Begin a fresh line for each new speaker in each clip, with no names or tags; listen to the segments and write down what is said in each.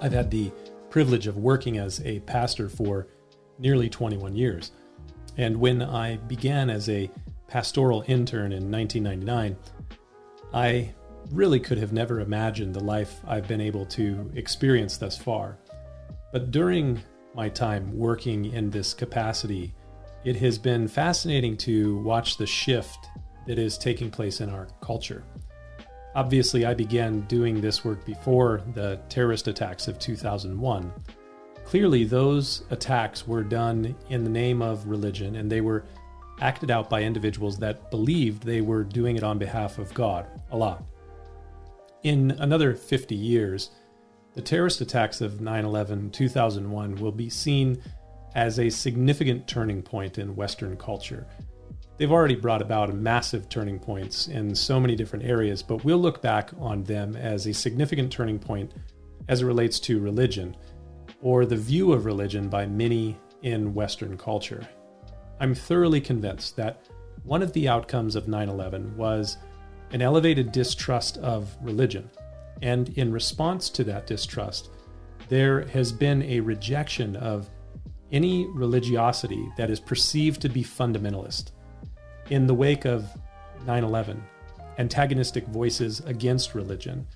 I've had the privilege of working as a pastor for nearly 21 years. And when I began as a pastoral intern in 1999, I really could have never imagined the life I've been able to experience thus far. But during my time working in this capacity, it has been fascinating to watch the shift that is taking place in our culture. Obviously, I began doing this work before the terrorist attacks of 2001. Clearly, those attacks were done in the name of religion and they were acted out by individuals that believed they were doing it on behalf of God, Allah. In another 50 years, the terrorist attacks of 9 11 2001 will be seen as a significant turning point in Western culture. They've already brought about massive turning points in so many different areas, but we'll look back on them as a significant turning point as it relates to religion or the view of religion by many in Western culture. I'm thoroughly convinced that one of the outcomes of 9 11 was an elevated distrust of religion. And in response to that distrust, there has been a rejection of any religiosity that is perceived to be fundamentalist. In the wake of 9 11, antagonistic voices against religion,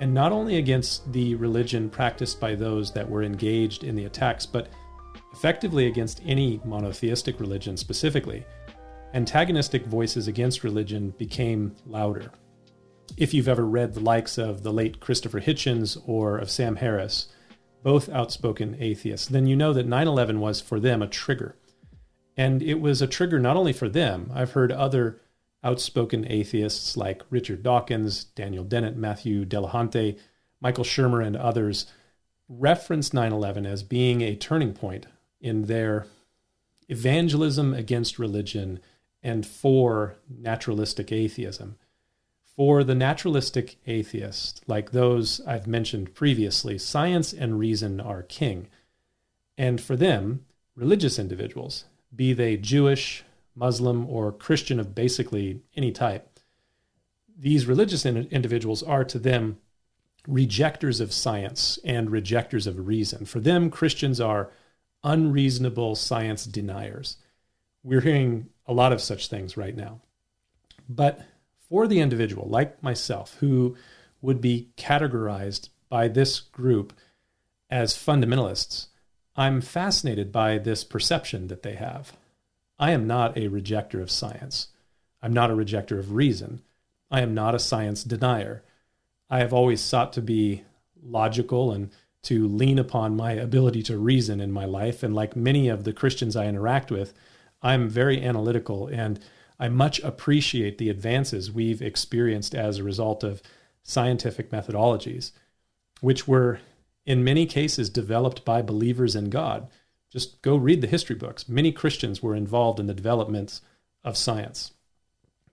and not only against the religion practiced by those that were engaged in the attacks, but effectively against any monotheistic religion specifically, antagonistic voices against religion became louder. If you've ever read the likes of the late Christopher Hitchens or of Sam Harris, both outspoken atheists, then you know that 9 11 was for them a trigger. And it was a trigger not only for them, I've heard other outspoken atheists like Richard Dawkins, Daniel Dennett, Matthew Dillahunty, Michael Shermer, and others reference 9 11 as being a turning point in their evangelism against religion and for naturalistic atheism. For the naturalistic atheist, like those I've mentioned previously, science and reason are king. And for them, religious individuals, be they Jewish, Muslim, or Christian of basically any type, these religious in- individuals are to them rejectors of science and rejectors of reason. For them, Christians are unreasonable science deniers. We're hearing a lot of such things right now. But for the individual, like myself, who would be categorized by this group as fundamentalists, I'm fascinated by this perception that they have. I am not a rejecter of science. I'm not a rejecter of reason. I am not a science denier. I have always sought to be logical and to lean upon my ability to reason in my life. And like many of the Christians I interact with, I'm very analytical and I much appreciate the advances we've experienced as a result of scientific methodologies, which were in many cases developed by believers in God. Just go read the history books. Many Christians were involved in the developments of science.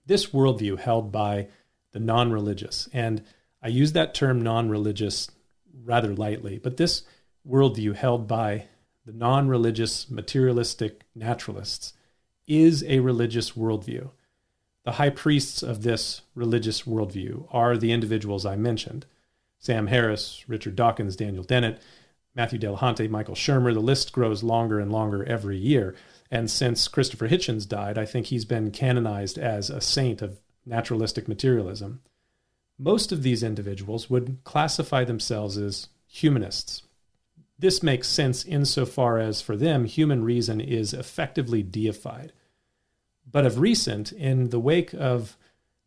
This worldview held by the non religious, and I use that term non religious rather lightly, but this worldview held by the non religious materialistic naturalists is a religious worldview. The high priests of this religious worldview are the individuals I mentioned Sam Harris, Richard Dawkins, Daniel Dennett, Matthew Dillahunty, Michael Shermer. The list grows longer and longer every year. And since Christopher Hitchens died, I think he's been canonized as a saint of naturalistic materialism most of these individuals would classify themselves as humanists. This makes sense insofar as for them, human reason is effectively deified. But of recent, in the wake of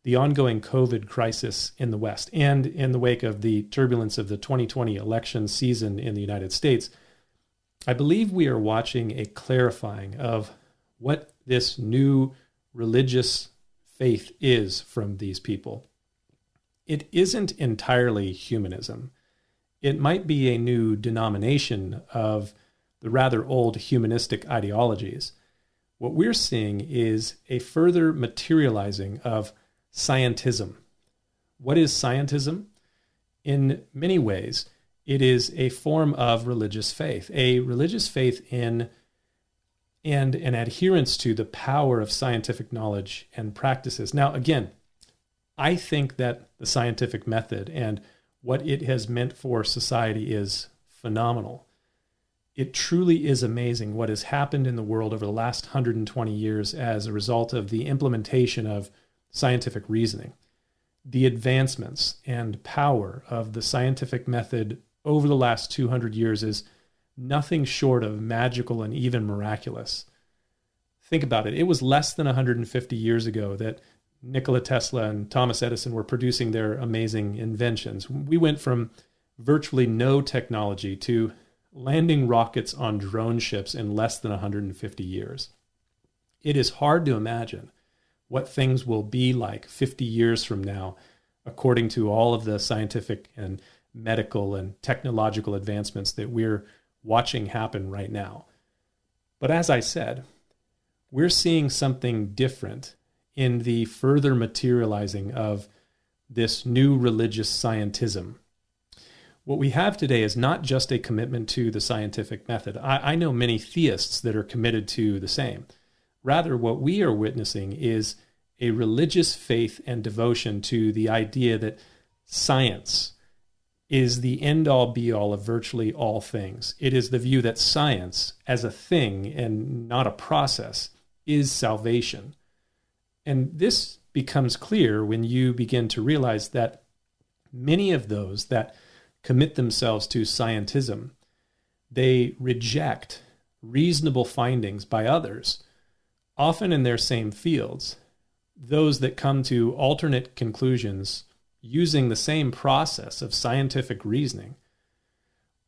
the ongoing COVID crisis in the West and in the wake of the turbulence of the 2020 election season in the United States, I believe we are watching a clarifying of what this new religious faith is from these people it isn't entirely humanism. It might be a new denomination of the rather old humanistic ideologies. What we're seeing is a further materializing of scientism. What is scientism? In many ways, it is a form of religious faith, a religious faith in and an adherence to the power of scientific knowledge and practices. Now, again, I think that the scientific method and what it has meant for society is phenomenal. It truly is amazing what has happened in the world over the last 120 years as a result of the implementation of scientific reasoning. The advancements and power of the scientific method over the last 200 years is nothing short of magical and even miraculous. Think about it. It was less than 150 years ago that Nikola Tesla and Thomas Edison were producing their amazing inventions. We went from virtually no technology to landing rockets on drone ships in less than 150 years. It is hard to imagine what things will be like 50 years from now, according to all of the scientific and medical and technological advancements that we're watching happen right now. But as I said, we're seeing something different in the further materializing of this new religious scientism. What we have today is not just a commitment to the scientific method. I, I, know many theists that are committed to the same. Rather, what we are witnessing is a religious faith and devotion to the idea that science is the end all be all of virtually all things. It is the view that science, as a thing and not a process, is salvation. And this becomes clear when you begin to realize that many of those that commit themselves to scientism, they reject reasonable findings by others, often in their same fields. Those that come to alternate conclusions using the same process of scientific reasoning.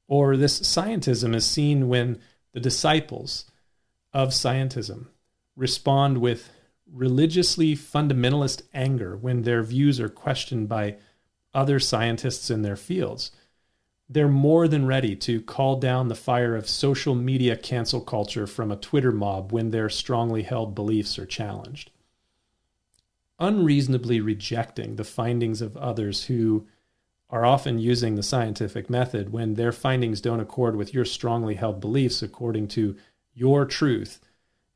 Or this scientism is seen when the disciples of scientism respond with religiously fundamentalist anger when their views are questioned by other scientists in their fields. They're more than ready to call down the fire of social media cancel culture from a Twitter mob when their strongly held beliefs are challenged. Unreasonably rejecting the findings of others who are often using the scientific method when their findings don't accord with your strongly held beliefs according to your truth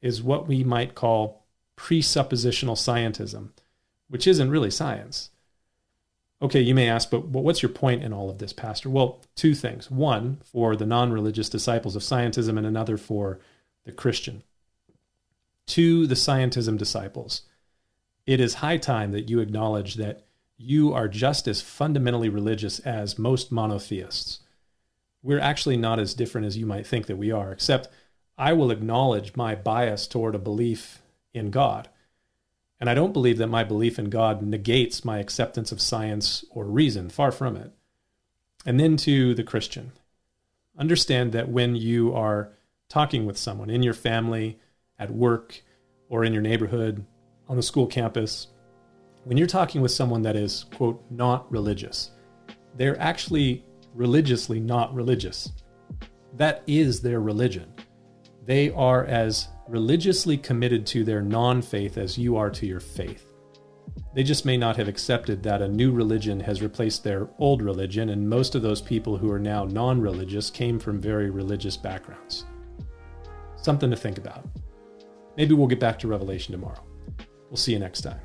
is what we might call presuppositional scientism, which isn't really science. Okay, you may ask, but what's your point in all of this, Pastor? Well, two things. One, for the non religious disciples of scientism, and another for the Christian. To the scientism disciples, it is high time that you acknowledge that you are just as fundamentally religious as most monotheists. We're actually not as different as you might think that we are, except I will acknowledge my bias toward a belief in God. And I don't believe that my belief in God negates my acceptance of science or reason, far from it. And then to the Christian understand that when you are talking with someone in your family, at work, or in your neighborhood, on the school campus, when you're talking with someone that is, quote, not religious, they're actually religiously not religious. That is their religion. They are as religiously committed to their non faith as you are to your faith. They just may not have accepted that a new religion has replaced their old religion, and most of those people who are now non religious came from very religious backgrounds. Something to think about. Maybe we'll get back to Revelation tomorrow. We'll see you next time.